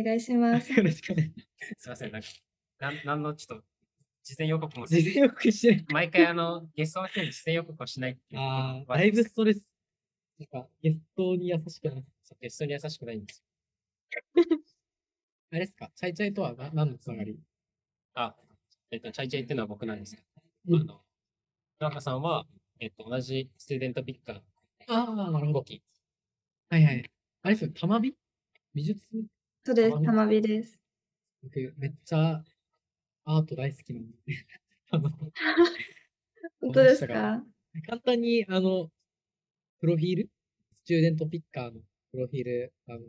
お願いします。よろしくお願いしすいません、なんか、なんなんのちょっと、事前予告も。事前予告してない。毎回あの、ゲストの人に事前予告をしないっていう。ああ、だいぶストレス。なんか、ゲストに優しくない。ゲストに優しくないんですあれですか？チャイチャイとはな何のつながり？よ。あ、えっと、チャイチャイっていうのは僕なんですけど、うんあの、田中さんは、えっと、同じスチューデントピッカーああ、なるほど。の動き。はいはい。あれですよ、たまび美術？そうです。たまびです。僕、めっちゃアート大好きなんで。本当ですか？簡単に、あの、プロフィール？スチューデントピッカーのプロフィール、あの、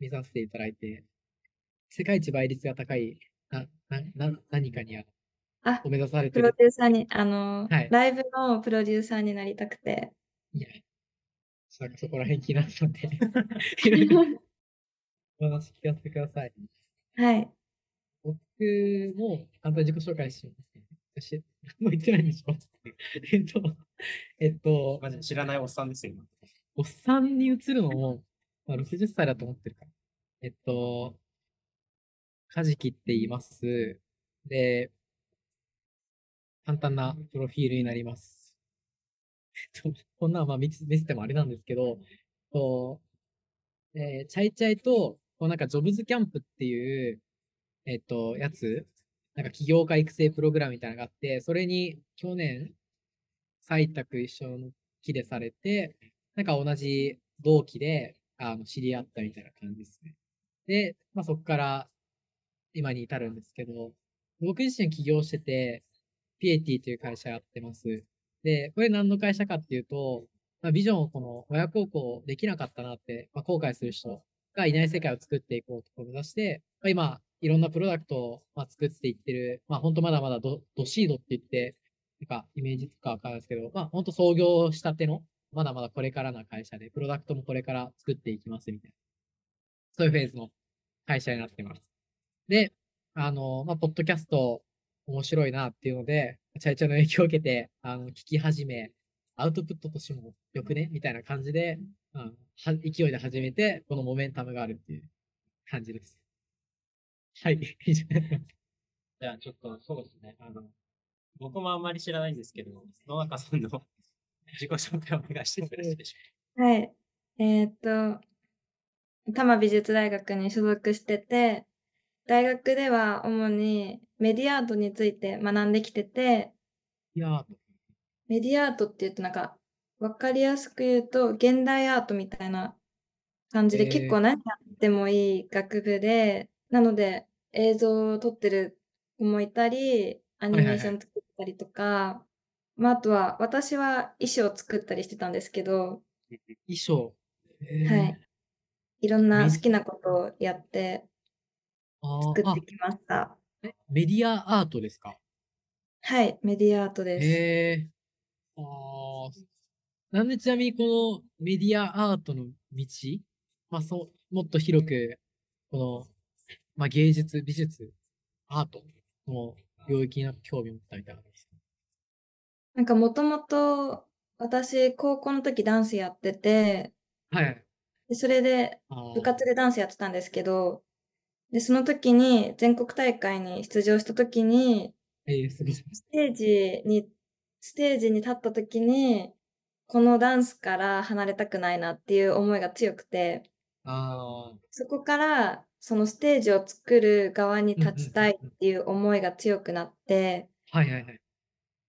見させていただいて、世界一倍率が高い、な、な、な、何かにああを目指されてプロる。デューサーに、あの、はいライブのプロデューサーになりたくて。いや、なんかそこら辺気になったんで、いろいろお話聞かせてください。はい。僕も簡単に自己紹介しますね。私、何も言ってないんでしょえっと、えっと、マジで知らないおっさんですよ、今。おっさんに移るのも、まあ、60歳だと思ってるから。えっと、カジキって言います。で、簡単なプロフィールになります。えっと、こんなんまあ見せ見せてもあれなんですけど、えっと、えーチャイチャイと、こうなんかジョブズキャンプっていう、えっと、やつ、なんか起業家育成プログラムみたいなのがあって、それに去年、採択一緒の期でされて、なんか同じ同期で、あの、知り合ったみたいな感じですね。で、まあそこから今に至るんですけど、僕自身起業してて、ピエティという会社やってます。で、これ何の会社かっていうと、まあ、ビジョンをこの親孝行できなかったなって、まあ、後悔する人がいない世界を作っていこうと目指して、まあ、今、いろんなプロダクトをまあ作っていってる、まあ本当まだまだドドシードって言って、なんかイメージつくかわかんですけど、まあ本当創業したての、まだまだこれからな会社で、プロダクトもこれから作っていきますみたいな。そういうフェーズの会社になってます。で、あの、まあ、ポッドキャスト面白いなっていうので、チャイチャイの影響を受けて、あの、聞き始め、アウトプットとしてもよくねみたいな感じで、あのは勢いで始めて、このモメンタムがあるっていう感じです。はい、以上になります。じゃあ、ちょっと、そうですね。あの、僕もあんまり知らないんですけど、野中さんの 自己紹介をお願いしてもよろしいでしょはい。えーっと、多摩美術大学に所属してて、大学では主にメディアアートについて学んできてて、いやー、メディアアートって言うとなんか、わかりやすく言うと、現代アートみたいな感じで、えー結構何やってもいい学部で、なので映像を撮ってる子もいたり、アニメーション作ったりとか、まあ、あとは私は衣装を作ったりしてたんですけど、衣装。えーはい。いろんなメ好きなことをやって作ってきました。えメディアアートですか？はい、メディアアートです。へえ。ああ。なんでちなみにこのメディアアートの道、まあそう、もっと広く、この、まあ芸術、美術、アートの領域に興味を持ったみたいなんですか？なんかもともと私、高校の時ダンスやってて、はい。でそれで部活でダンスやってたんですけど、で、その時に全国大会に出場した時に、えー。ステージに、ステージに立った時に、このダンスから離れたくないなっていう思いが強くて、あそこからそのステージを作る側に立ちたいっていう思いが強くなって、あ。はいはいはい。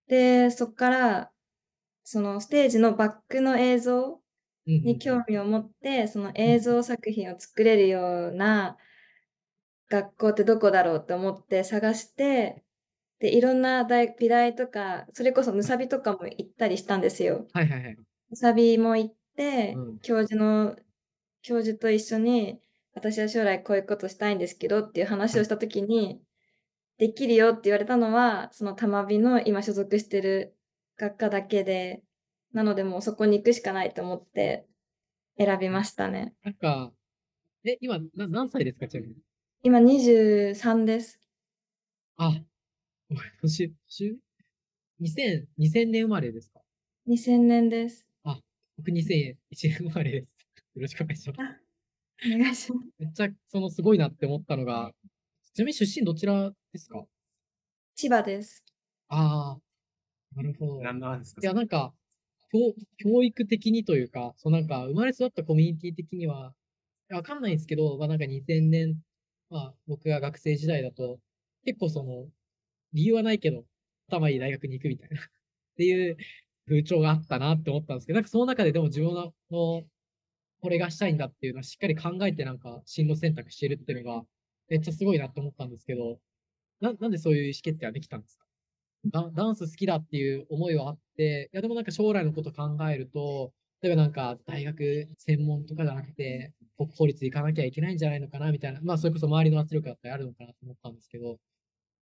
で、そこからそのステージのバックの映像うんに興味を持って、その映像作品を作れるような学校ってどこだろうって思って探して、で、いろんな大美大とか、それこそムサビとかも行ったりしたんですよ。はいはいはい。ムサビも行って、うん教授の、教授と一緒に、私は将来こういうことしたいんですけどっていう話をしたときに、できるよって言われたのは、その玉美の今所属してる学科だけで、なのでもうそこに行くしかないと思って選びましたね。なんか、え、今、な何歳ですかちなみに？今23です。あ、年、年 ?2000、2000年生まれですか？2000年です。僕2001年生まれです。よろしくお願いします。お願いします。めっちゃ、そのすごいなって思ったのが、ちなみに出身どちらですか？千葉です。ああ、なるほど。何の話ですか？いや、なんか、教教育的にというか、そうなんか、生まれ育ったコミュニティ的には、わかんないんですけど、まあなんか2000年、まあ僕が学生時代だと、結構その、理由はないけど、頭いい大学に行くみたいな、っていう風潮があったなって思ったんですけど、なんかその中ででも自分の、これがしたいんだっていうのはしっかり考えてなんか進路選択してるっていうのが、めっちゃすごいなって思ったんですけど、な、なんでそういう意思決定はできたんですか？ダダンス好きだっていう思いはあって、いやでもなんか将来のこと考えると、例えばなんか大学専門とかじゃなくて、国公立行かなきゃいけないんじゃないのかなみたいな、まあそれこそ周りの圧力だったりあるのかなと思ったんですけど、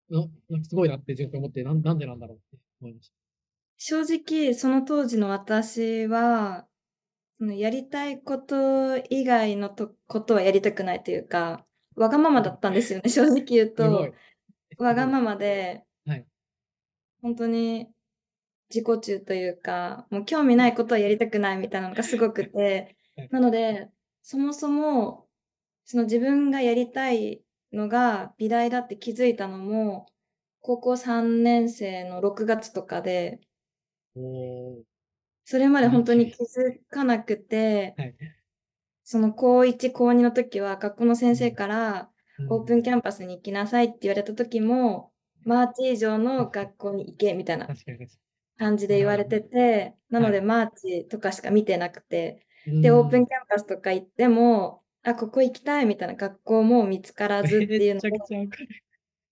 ななんかすごいなって自分で思って、なんなんでなんだろうって思いまし正直、その当時の私は、そのやりたいこと以外のとことはやりたくないというか、わがままだったんですよね、正直言うと。。わがままで、はい。本当に自己中というか、もう興味ないことはやりたくないみたいなのがすごくて。はい、なので、そもそも、その自分がやりたいのが美大だって気づいたのも、高校3年生の6月とかで、それまで本当に気づかなくて、はい。その高1、高2の時は学校の先生からオープンキャンパスに行きなさいって言われた時も、マーチ以上の学校に行けみたいな感じで言われてて、なのでマーチとかしか見てなくて、に。で、オープンキキャンパスとか行っても、あ、ここ行きたいみたいな学校も見つからずっていうの。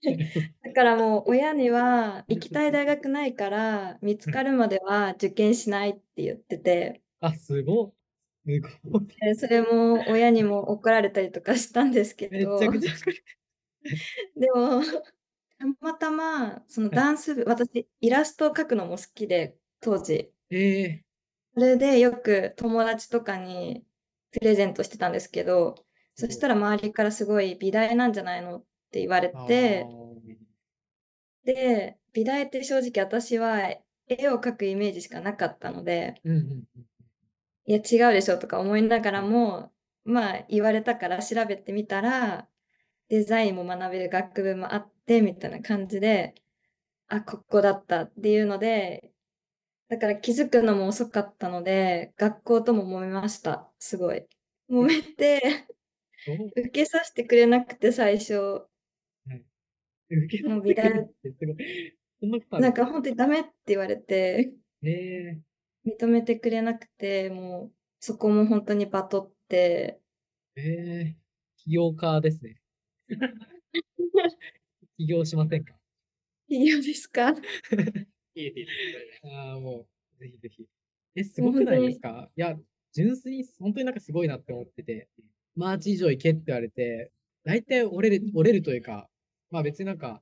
だからもう親には行きたい大学ないから見つかるまでは受験しないって言ってて、あ、すごい。それも親にも怒られたりとかしたんですけど。でも、たまたま、そのダンス部、私、イラストを描くのも好きで、当時。ええそれでよく友達とかにプレゼントしてたんですけど、そしたら周りからすごい美大なんじゃないのって言われー。てで、美大って正直私は絵を描くイメージしかなかったので、うんうんうん。いや違うでしょとか思いながらも、まあ言われたから調べてみたら、デザインも学べる学部もあって、みたいな感じで、あ、ここだったっていうので、だから気づくのも遅かったので、学校とも揉めました。すごい。揉めて、受けさせてくれなくて最初、受けもう美大取ってくれるってすごい。なんか本当にダメって言われて、ええ。認めてくれなくて、もうそこも本当にバトって、ええ。起業家ですね。起業しませんか？いいよですか？いいいいああ、もう、ぜひぜひ。え、すごくないですか？い。や、純粋に、本当になんかすごいなって思ってて、マーチ以上行けって言われて、大体折れる、折れるというか、まあ別になんか、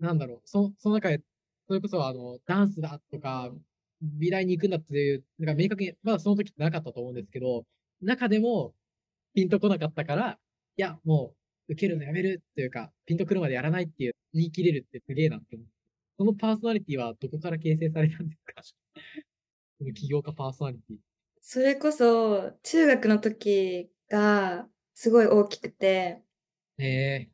なんだろう、そその中で、それこそあの、ダンスだとか、美大に行くんだっていう、なんか明確に、まだその時ってなかったと思うんですけど、中でも、ピンとこなかったから、いや、もう、受けるのやめるっていうか、ピンとくるまでやらないっていう、言い切れるってすげえなって思って。そのパーソナリティはどこから形成されたんですか？その起業家パーソナリティ。それこそ中学の時がすごい大きくて、え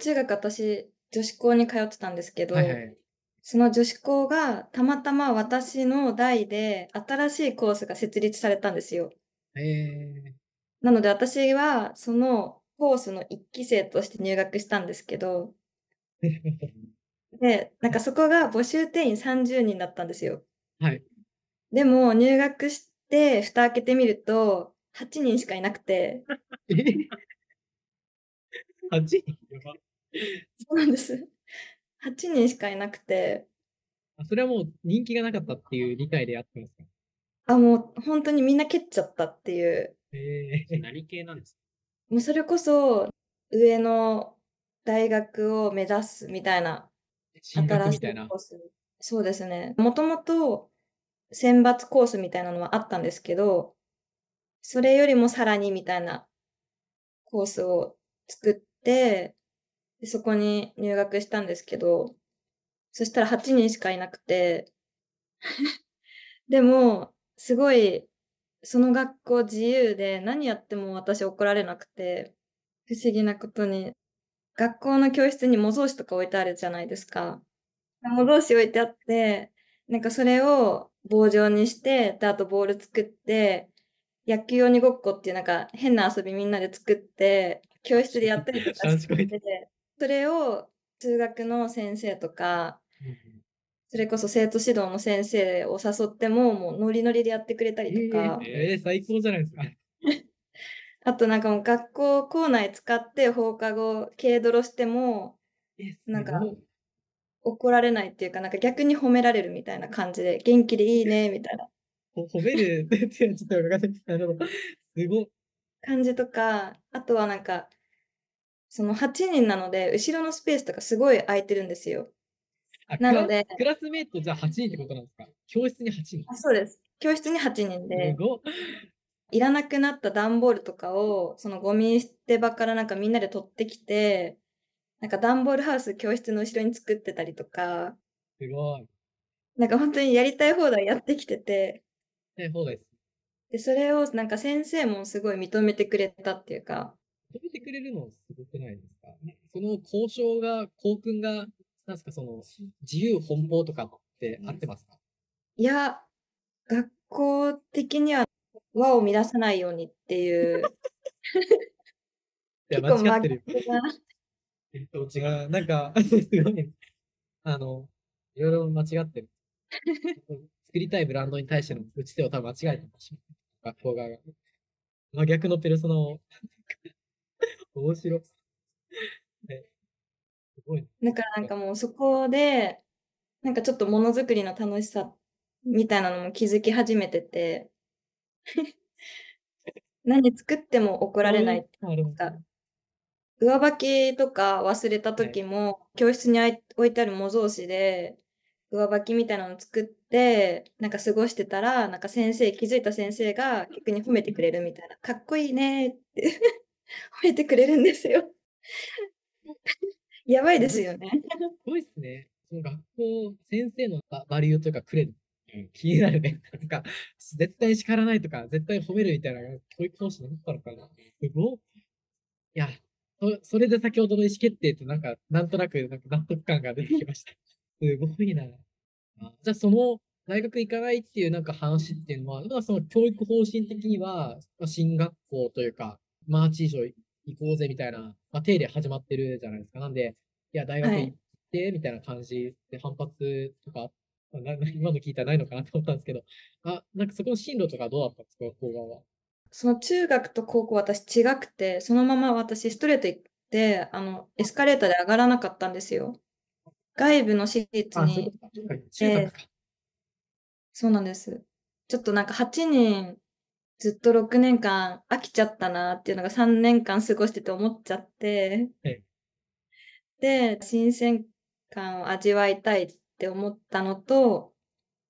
中学私女子校に通ってたんですけえど、はいはい。その女子校がたまたま私の代で新しいコースが設立されたんですよ。ええなので私はそのコースの一期生として入学したんですけど、で、なんかそこが募集定員30人だったんですよ。はい。でも入学して蓋開けてみると8人しかいなくて、え ?8? やばそうなんです。8人しかいなくて、あそれはもう人気がなかったっていう理解でやってますか？あ、もう本当にみんな蹴っちゃったっていう、ええ何系なんですか？もうそれこそ上の大学を目指すみたいな進学新しみたいな。そうですね。もともと選抜コースみたいなのはあったんですけど、それよりもさらにみたいなコースを作って、でそこに入学したんですけど、そしたら8人しかいなくて、でも、すごい、その学校自由で何やっても私怒られなくて、不思議なことに、学校の教室に模造紙とか置いてあるじゃないですか。模造紙置いてあって、なんかそれを棒状にして、で、あとボール作って、野球鬼ごっこっていうなんか変な遊びみんなで作って、教室でやったりとかして それを数学の先生とか、それこそ生徒指導の先生を誘っても、もうノリノリでやってくれたりとか、えー、最高じゃないですか。あとなんかもう学校校内使って放課後軽泥してもなんか怒られないっていうか、なんか逆に褒められるみたいな感じで、元気でいいね、みたいなほ褒めるってちょっとわかんなるほど。すごい。感じとか、あとはなんか、その8人なので、後ろのスペースとかすごい空いてるんですよ。あなのでクラスメイトじゃあ8人ってことなんですか？教室に8人。あそうです。教室に8人すで、ごい。いらなくなった段ボールとかを、そのゴミ捨て場からなんかみんなで取ってきて、なんか段ボールハウス教室の後ろに作ってたりとか、すごい。なんか本当にやりたい放題やってきてて、ね、そうです。で、それをなんか先生もすごい認めてくれたっていうか、止めてくれるのすごくないですか？その交渉が、校訓が、なんですか、その、自由奔放とかって合ってますか？いや、学校的には和を乱さないようにっていう、いや、間違ってるよ。えっと、違う。なんか、すごい。あの、いろいろ間違ってる。作りたいブランドに対しての打ち手を多分間違えてます。学校側が。真逆のペルソナを。面白い。ねすごいね。だからなんかもうそこで、なんかちょっとものづくりの楽しさみたいなのも気づき始めてて、何作っても怒られないって上履きとか忘れた時も、教室にあい置いてある模造紙で、上履きみたいなの作って、なんか過ごしてたら、なんか先生、気づいた先生が逆に褒めてくれるみたいな。かっこいいねって 褒めてくれるんですよ。やばいですよね。すごいっすね。その学校、先生のババリューというか、クレド。気になるね。なんか、絶対叱らないとか、絶対褒めるみたいな教育方針なかったのかな。すごい。いや、そそれで先ほどの意思決定となんか、なんとなくなんか納得感が出てきました。すごいな。あじゃあ、その、大学行かないっていうなんか話っていうのは、まあその教育方針的には、まあ進学校というか、マーチ以上行こうぜみたいな、まあ、手で始まってるじゃないですか。なんで、いや、大学はい行って、みたいな感じで反発とか、まあなな 今の聞いたらないのかなと思ったんですけど、あ、なんかそこの進路とかどうだったんですか、学校側は。その中学と高校私違くて、そのまま私ストレート行って、あの、エスカレーターで上がらなかったんですよ。外部の私立あ、そう。そうなんです。ちょっとなんか8人ずっと6年間飽きちゃったなっていうのが3年間過ごしてて思っちゃってはい、で、新鮮感を味わいたいって思ったのと、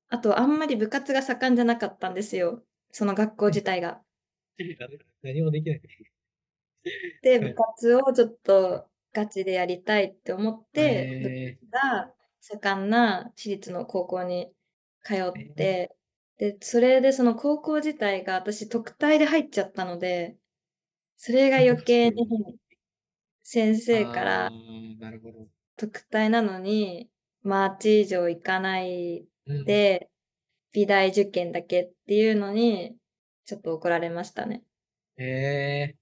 あとあんまり部活が盛んじゃなかったんですよ。その学校自体が。何もできない。で、はい部活をちょっとガチでやりたいって思って、え部活が盛んな私立の高校に通って、で、それでその高校自体が私特待で入っちゃったので、それが余計に 先ー、生から。特待なのに、マーチ以上行かないうん、で、美大受験だけっていうのに、ちょっと怒られましたね。ええ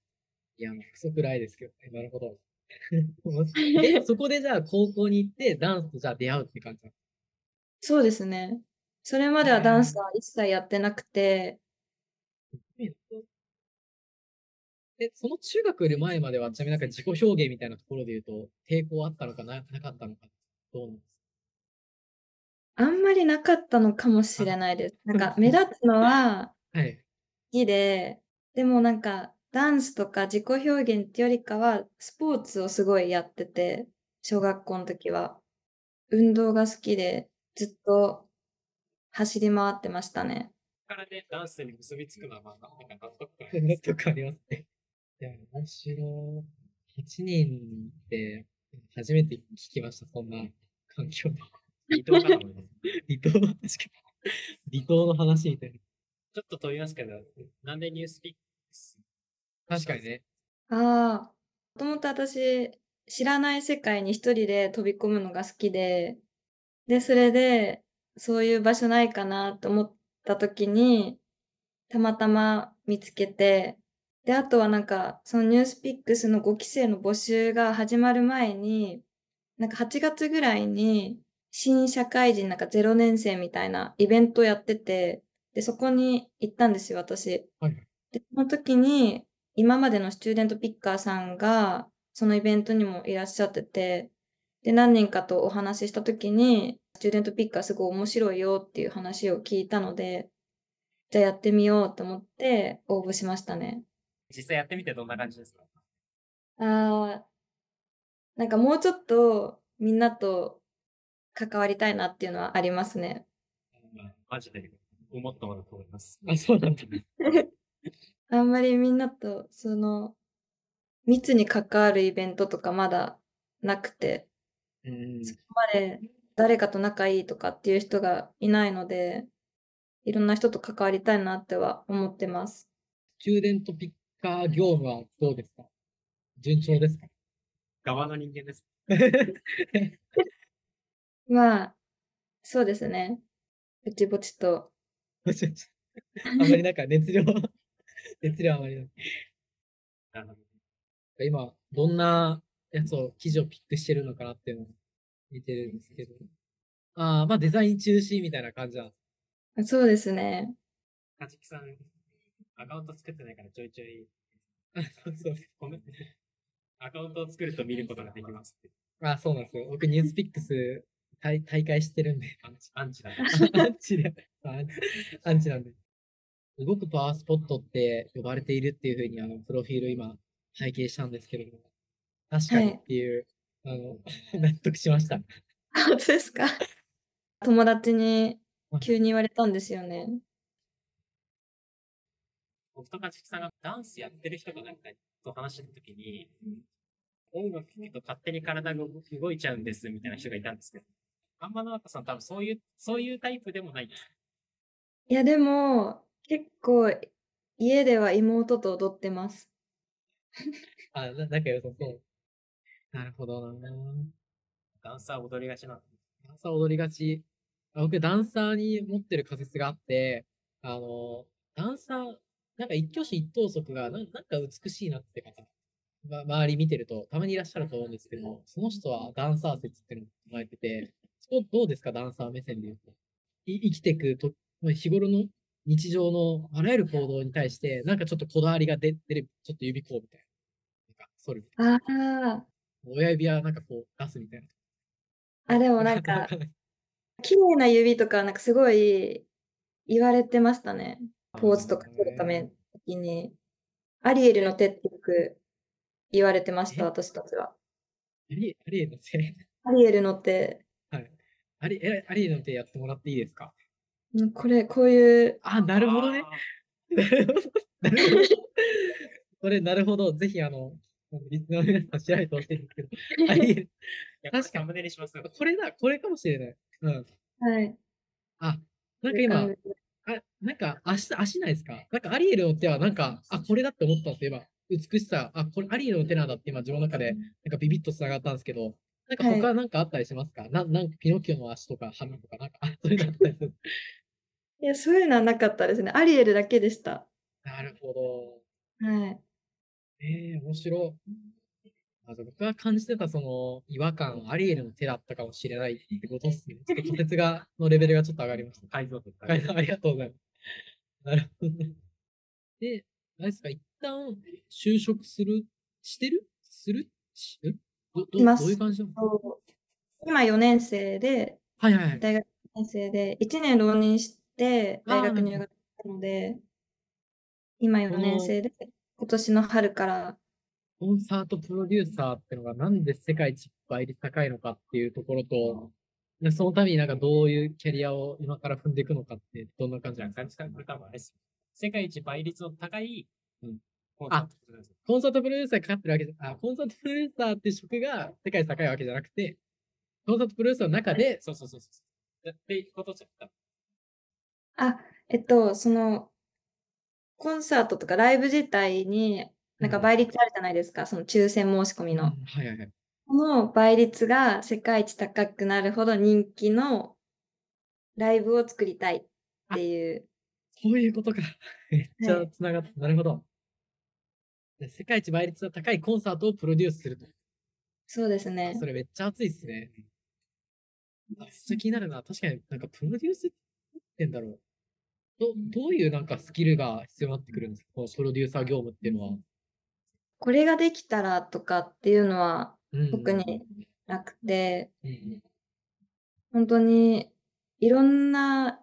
いや、もうクソくらいですけどね。なるほど。え、そこでじゃあ高校に行ってダンスとじゃあ出会うって感じそうですね。それまではダンスは一切やってなくて、かえ、その中学より前までは、ちなみになんか自己表現みたいなところで言うと、抵抗あったのかな、なかったのか、どうなんですあんまりなかったのかもしれないです。なんか目立つのはかはい。好きで、でもなんかダンスとか自己表現ってよりかはスポーツをすごいやってて、小学校の時は。運動が好きでずっと走り回ってましたね。からね、ダンスに結びつくのは、まあ、なんか納得感あそんりますなとこありますね。いや、面白い。8人って、初めて聞きました、そんな環境で。離島かと思います。離島、確かに。離島の話みたいな。ちょっと飛びますけど、なんでニュースピックス確かにね。ああ、もともと私、知らない世界に一人で飛び込むのが好きで、で、それで、そういう場所ないかなと思った時に、たまたま見つけて、で、あとはなんか、そのニュースピックスの5期生の募集が始まる前に、なんか8月ぐらいに、新社会人なんか0年生みたいなイベントやってて、で、そこに行ったんですよ、私。はいで、その時に、今までのスチューデントピッカーさんが、そのイベントにもいらっしゃってて、で、何人かとお話しした時に、スチューデントピッカーすごい面白いよっていう話を聞いたので、じゃあやってみようと思って応募しましたね。実際やってみてどんな感じですか？ああ、なんかもうちょっとみんなと関わりたいなっていうのはありますね。まあマジで思ったものだと思います。あ、そうなんだ。あんまりみんなと、その、密に関わるイベントとかまだなくて、うん。そこまで誰かと仲いいとかっていう人がいないので、いろんな人と関わりたいなっては思ってます。スチューデントピッカー業務はどうですか？順調ですか？側の人間です。まあ、そうですね。ぼちぼちと。あんまりなんか熱量、熱量あまりない。今、どんなやつを、記事をピックしてるのかなっていうのを見てるんですけど。ああ、まあデザイン中心みたいな感じなんです。そうですね。かじきさん、アカウント作ってないからちょいちょい、あそうそうコメントアカウントを作ると見ることができます。あそうなんですよ。僕、ニュースピックス大大会してるんで。アンチ、アンチだね。アンチで、アンチアンチなんで。動くパワースポットって呼ばれているっていうふうに、あの、プロフィール今、拝見したんですけれども、確かにっていう、あの、納得しました。本当ですか友達に急に言われたんですよね。僕とかじきさんがダンスやってる人がなんかと話したときに、音楽聴くと勝手に体が動いちゃうんですみたいな人がいたんですけど、あんまなかさん多分そういう、そういうタイプでもないです。いや、でも、結構、家では妹と踊ってます。あ、な仲良さそう。なるほどな。ダンサー踊りがちなの。ダンサー踊りがち。あ僕、ダンサーに持ってる仮説があって、あの、ダンサー、なんか一挙手一投足がななんか美しいなって方、ま、周り見てるとたまにいらっしゃると思うんですけど、その人はダンサー説っていうのを唱えてて、そこどうですか、ダンサー目線で言うと。い生きていくと、まあ日頃の日常のあらゆる行動に対して、なんかちょっとこだわりが出出る、ちょっと指こうみたいな。なんか、それみたいな。ああ、親指はなんかこう出すみたいな。あ、でもなんか、綺麗な指とか、なんかすごい言われてましたね。ポーズとか取るため時に。アリエルの手ってよく言われてましえ？た、私たちは。アリエの手、アリエルの手。はい。アリ、え、アリエの手やってもらっていいですか？うんこれ、こういう、あ、なるほどね。あ なるほど。なるほど。これ、なるほど。ぜひ、あの、リスナーの皆さん調べてほしいんですけど。確かにしますよ。これだ、これかもしれない。うん。はい。あ、なんか今あ、なんか足、足ないですか？なんかアリエルの手はなんか、あ、これだって思ったんですよ、今。美しさ、あ、これアリエルの手なんだって今自分の中で、なんかビビッと繋がったんですけど、なんかはい他なんかあったりしますか、ななんかピノキオの足とか鼻とか、なんか、あ、そういうのあったりする。いや、そういうのはなかったですね。アリエルだけでした。なるほど。はい。ええ面白い。あじゃあ僕が感じてたその違和感はアリエルの手だったかもしれないってことですね。ちょっと仮説が、のレベルがちょっと上がりました。解像度高はいい、ありがとうございます。なるほどね。で、あれですか、一旦就職する、してる？する？しいます。今4年生で、はいはいはい。大学4年生で、1年浪人して大学入学したので、今4年生で、今年の春から、コンサートプロデューサーってのがなんで世界一倍率高いのかっていうところと、でそのためになんかどういうキャリアを今から踏んでいくのかってどんな感じなんです。か。世界一倍率の高い、うんコンサートプロデューサーコンサートプロデューサーがかかってるわけじゃ、あ、コンサートプロデューサーって職が世界一高いわけじゃなくて、コンサートプロデューサーの中で、そうそうそうそう。ってことじゃあ、えっと、その、コンサートとかライブ自体に、なんか倍率あるじゃないですか、その抽選申し込みの。うんはいはいはい。この倍率が世界一高くなるほど人気のライブを作りたいっていう。そういうことか。めっちゃはい繋がった。なるほど。で世界一倍率が高いコンサートをプロデュースすると。そうですねそ。れめっちゃ熱いっすね。めっちゃ気になるな。確かになんかプロデュースってんだろう。ど、どういうなんかスキルが必要になってくるんですか？このプロデューサー業務っていうのは。これができたらとかっていうのはうん特になくて、うん本当にいろんな、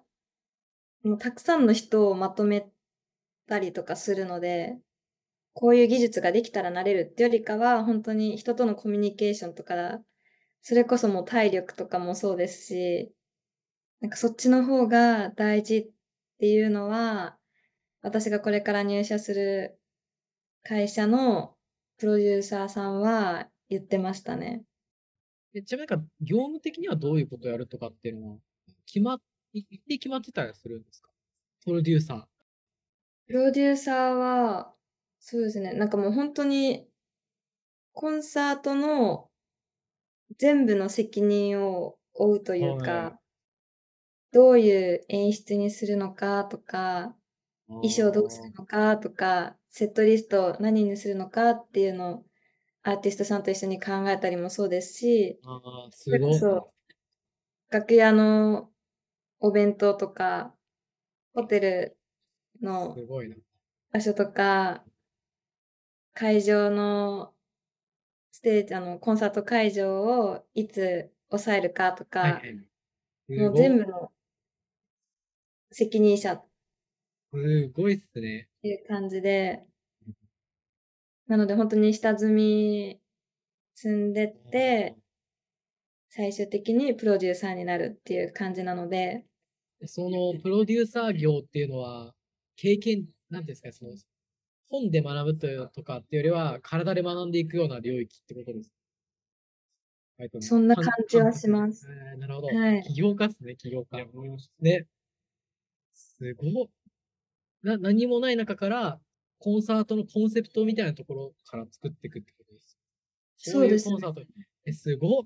もうたくさんの人をまとめたりとかするので、こういう技術ができたらなれるってよりかは、本当に人とのコミュニケーションとか、それこそもう体力とかもそうですし、なんかそっちの方が大事っていうのは、私がこれから入社する会社のプロデューサーさんは言ってましたね。えちなみになんか業務的にはどういうことをやるとかっていうのは、決まっ、い一定決まってたりするんですか？プロデューサー。プロデューサーは、そうですね、なんかもう本当に、コンサートの全部の責任を負うというはいか、どういう演出にするのかとか、衣装どうするのかとか、セットリスト何にするのかっていうのをアーティストさんと一緒に考えたりもそうですし、すそれごい。こそ、楽屋のお弁当とか、ホテルの。場所とか、会場のステージ、あの、コンサート会場をいつ抑えるかとか、はいはい。すもう全部の責任者っすごいっすね。ていう感じで、なので本当に下積み積んでって、最終的にプロデューサーになるっていう感じなので、そのプロデューサー業っていうのは、経験、なんですか、その、本で学ぶというとかっていうよりは、体で学んでいくような領域ってことですそんな感じはします。えーなるほど。はい起業家っすね、起業家。ね。すごっ。な、何もない中から、コンサートのコンセプトみたいなところから作っていくってことです。そうですこいコンサート。え、すごっ。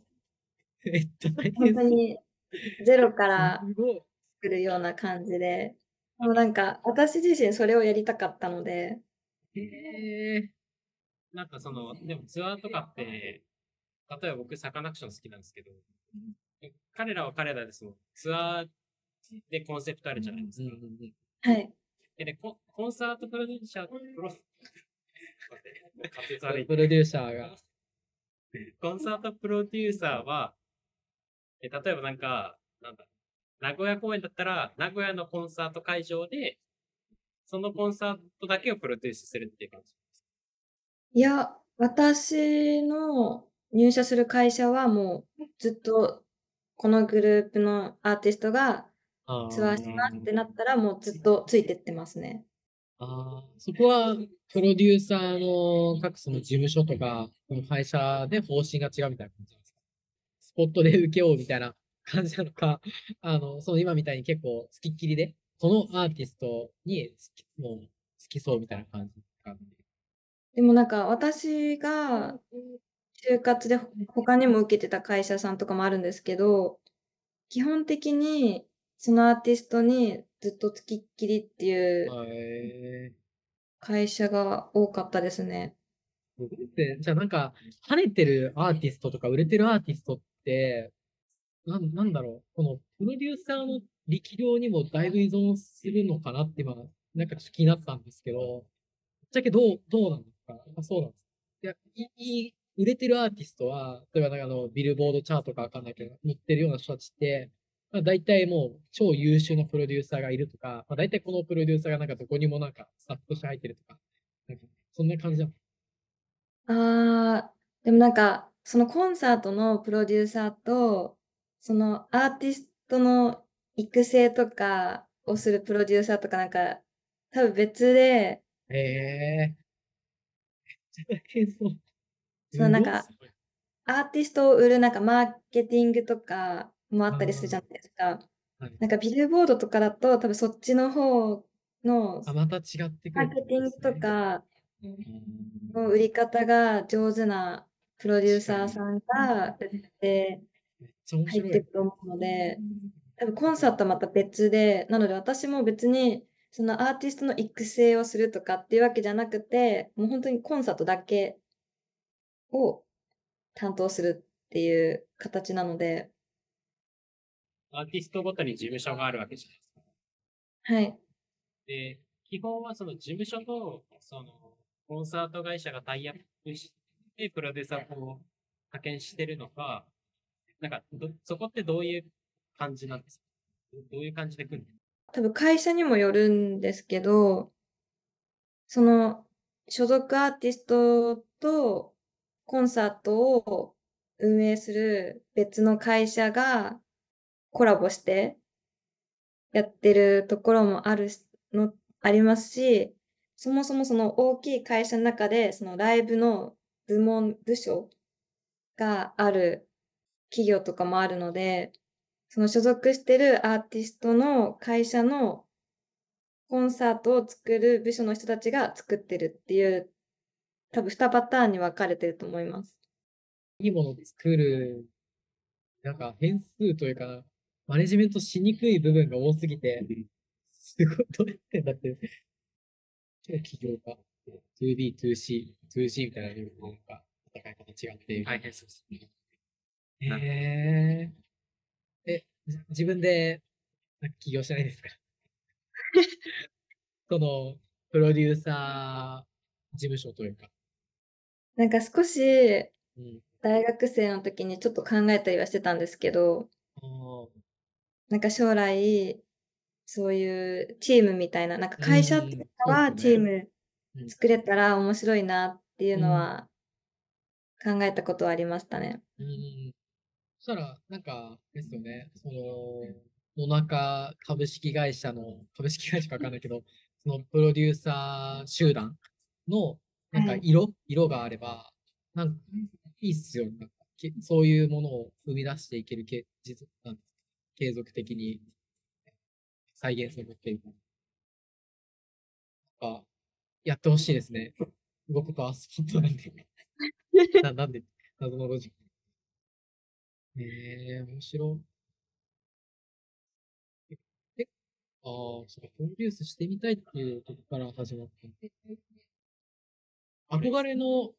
めっちゃ大本。当にゼロから。作るような感じで、もうなんか私自身それをやりたかったので、へえ。なんかその、でもツアーとかって、例えば僕サカナクション好きなんですけど、彼らは彼らでそのツアーでコンセプトあるじゃないですか。はい。ででコ、コンサートプロデューサー、プロ、プロデューサーが。コンサートプロデューサーは、え例えばなんか、なんだ、名古屋公演だったら、名古屋のコンサート会場で、そのコンサートだけをプロデュースするっていう感じ？いや、私の入社する会社はもうずっとこのグループのアーティストがあツアーしますってなったらもうずっとついてってますね。あーそこは、プロデューサーの各その事務所とか、その会社で方針が違うみたいな感じなんですか？スポットで受けようみたいな感じなのか、あの、その今みたいに結構付きっきりで、そのアーティストに好き、もう好きそうみたいな感じか。でもなんか私が就活でほ他にも受けてた会社さんとかもあるんですけど、基本的にそのアーティストにずっとつきっきりっていうへ会社が多かったですね。じゃあなんか、跳ねてるアーティストとか売れてるアーティストって、なん、なんだろう、このプロデューサーの力量にもだいぶ依存するのかなって今、なんかちょっと気になったんですけど、ぶっちゃけどう、どうなんですか？やっぱそうなんです。かいや、いい、売れてるアーティストは、例えばなんかあの、ビルボードチャートかわかんないけど、載ってるような人たちって、まあ大体もう超優秀なプロデューサーがいるとか、まあ大体このプロデューサーがなんかどこにもなんかスタッフとして入ってるとか、なんかそんな感じなのああ、でもなんか、そのコンサートのプロデューサーと、そのアーティストの育成とかをするプロデューサーとかなんか、多分別で、へえ。めっちゃ大変そう。そのなんか、アーティストを売るなんかマーケティングとかもあったりするじゃないですか。はいなんかビルボードとかだと多分そっちの方のあ、また違ってくるマーケティングとかうんの売り方が上手なプロデューサーさんが入。ってると思うので、多分コンサートはまた別で、なので私も別にそのアーティストの育成をするとかっていうわけじゃなくて、もう本当にコンサートだけを担当するっていう形なので、アーティストごとに事務所があるわけじゃないですか。はい。で、基本はその事務所と、その、コンサート会社がタイアップして、プロデューサーを派遣してるのか、なんかど、そこってどういう感じなんです。かどういう感じで来るの？多分会社にもよるんですけど、その所属アーティストとコンサートを運営する別の会社がコラボしてやってるところもあるの、ありますし、そもそもその大きい会社の中でそのライブの部門、部署がある企業とかもあるので、その所属してるアーティストの会社のコンサートを作る部署の人たちが作ってるっていう、多分2パターンに分かれてると思います。いいものを作る、なんか変数というか、マネジメントしにくい部分が多すぎて、すごい、どうやってんだって、超企業か、2B、2C、2G みたいなのなんか、戦い方違って、大変そうですね。へえ。え、じ自分で起業してないですか？その、プロデューサー事務所というか。なんか少しうん。大学生の時にちょっと考えたりはしてたんですけど、あーなんか将来、そういうチームみたいな、なんか会社とかうんはチーうんム作れたら面白いなっていうのうんは考えたことはありましたね。うん。そしたら、なんか、ですよね、その、野中株式会社の、株式会社かわかんないけど、そのプロデューサー集団の、なんかはい色、色があれば、なんか、いいっすよ。なんかけそういうものを生み出していけるけ、実、なん継続的に再現するっていうか、やってほしいですね。僕パワースポットなんで。な、なんで、謎のロジック。ええ面白い。え、え、ああ、そうか、プロデュースしてみたいっていうとこから始まった。憧れの、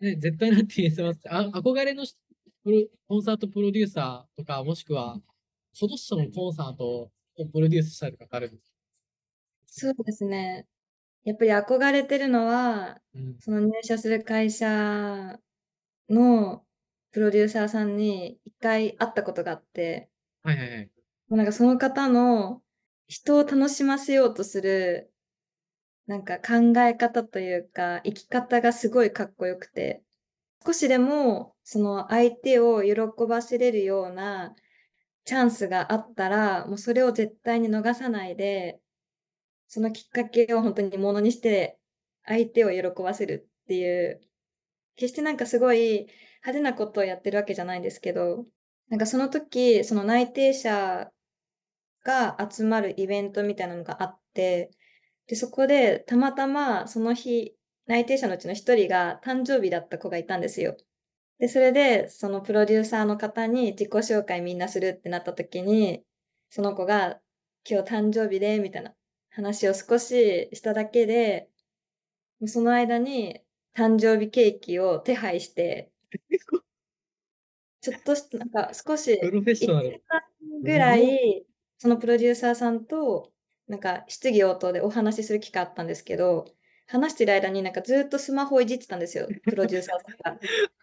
ね、絶対なんて言えますあ、憧れのしプロコンサートプロデューサーとか、もしくは、その人のコンサートをプロデュースしたりとかってあるんですか？そうですね。やっぱり憧れてるのは、うん。その入社する会社のプロデューサーさんに一回会ったことがあって、はいはいはい。もうなんかその方の人を楽しませようとする、なんか考え方というか、生き方がすごいかっこよくて、少しでもその相手を喜ばせれるようなチャンスがあったら、もうそれを絶対に逃さないで、そのきっかけを本当にものにして、相手を喜ばせるっていう、決してなんかすごい派手なことをやってるわけじゃないんですけど、なんかその時、その内定者が集まるイベントみたいなのがあって、で、そこでたまたまその日、内定者のうちの一人が誕生日だった子がいたんですよ。で、それで、そのプロデューサーの方に自己紹介みんなするってなった時に、その子が今日誕生日で、みたいな話を少ししただけで、その間に誕生日ケーキを手配して、ちょっとし、なんか少し、プロフェッショナ1ル。時間ぐらい、そのプロデューサーさんと、なんか質疑応答でお話しする機会あったんですけど、話してる間になんかずっとスマホをいじってたんですよ、プロデューサーさんが。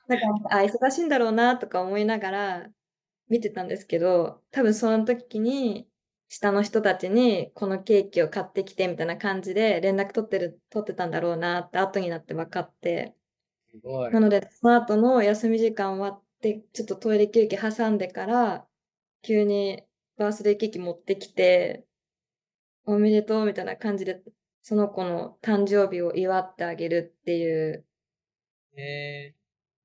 なんか、あ、忙しいんだろうなとか思いながら見てたんですけど、多分その時に、下の人たちにこのケーキを買ってきてみたいな感じで連絡取ってる、取ってたんだろうなって後になって分かって。なので、その後の休み時間終わって、ちょっとトイレ休憩挟んでから、急にバースデーケーキ持ってきて、おめでとうみたいな感じで、その子の誕生日を祝ってあげるっていう、え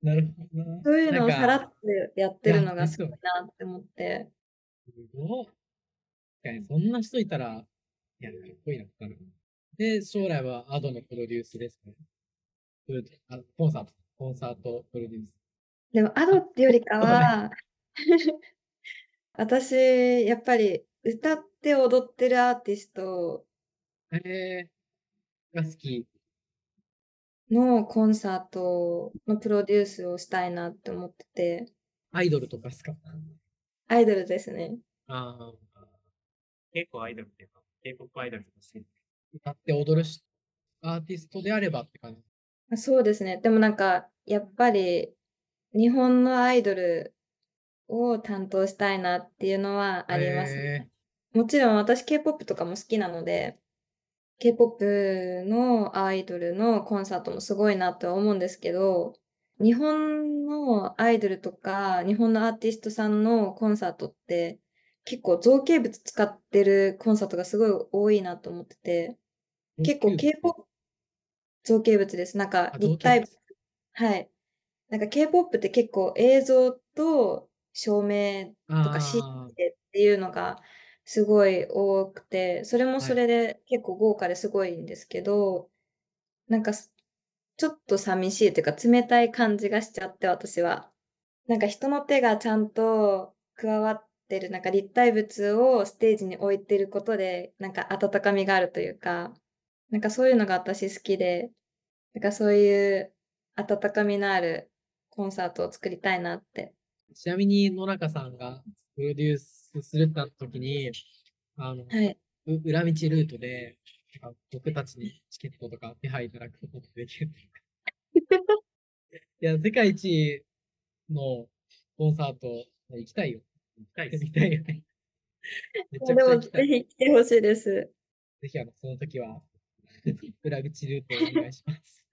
ー、なるほどな。そういうのをさらっとやってるのがすごいなって思って、すごい。確かに、そんな人いたら、いや、かっこいいな、なるで、将来はアドのプロデュースですね。コンサート、コンサートプロデュース。でも、アドってよりかは、私、やっぱり歌って踊ってるアーティストえー、が好き。のコンサートのプロデュースをしたいなって思ってて、アイドルとかですかアイドルですね。ああ、結構アイドルっていうか、K-POP アイドルとか好き。歌って踊るしアーティストであればって感じ。あそうですね。でもなんか、やっぱり、日本のアイドルを担当したいなっていうのはありますね。もちろん私 K-POP とかも好きなので、K-POP のアイドルのコンサートもすごいなとは思うんですけど、日本のアイドルとか、日本のアーティストさんのコンサートって、結構造形物使ってるコンサートがすごい多いなと思ってて、結構 K-POP 造形物です。なんかあ立体造形はい。なんか K-POP って結構映像と照明とかあーでっていうのがすごい多くて、それもそれで結構豪華ですごいんですけど、なんかすちょっと寂しいというか冷たい感じがしちゃって私は。なんか人の手がちゃんと加わってる、なんか立体物をステージに置いてることで、なんか温かみがあるというか、なんかそういうのが私好きで、なんかそういう温かみのあるコンサートを作りたいなって。ちなみに野中さんがプロデュースするってなった時に、あの、はい。う裏道ルートで、なんか僕たちにチケットとか手配いただくことってできるんですか いや、世界一のコンサート行きたいよ。行きたいです行きたいよね。めちゃでもぜくちゃ行きたい。ひ来てほしいです。ぜひあの、その時は、裏口ルートをお願いします。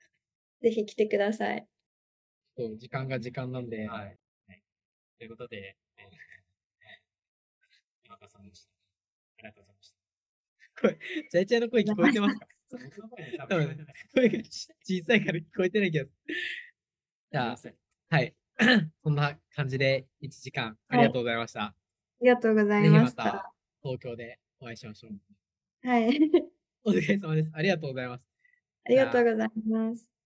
ぜひ来てください。そう時間が時間なんで、はい。はいということで、えー、山川さんでした。ありがとうございました。チャイチャイの声聞こえてますか声が小さいから聞こえてないけど。じゃあ、はい。そんな感じで1時間ありがとうございました。ありがとうございまました。た東京でお会いしましょう。はい。お疲れ様です。ありがとうございます。ありがとうございます。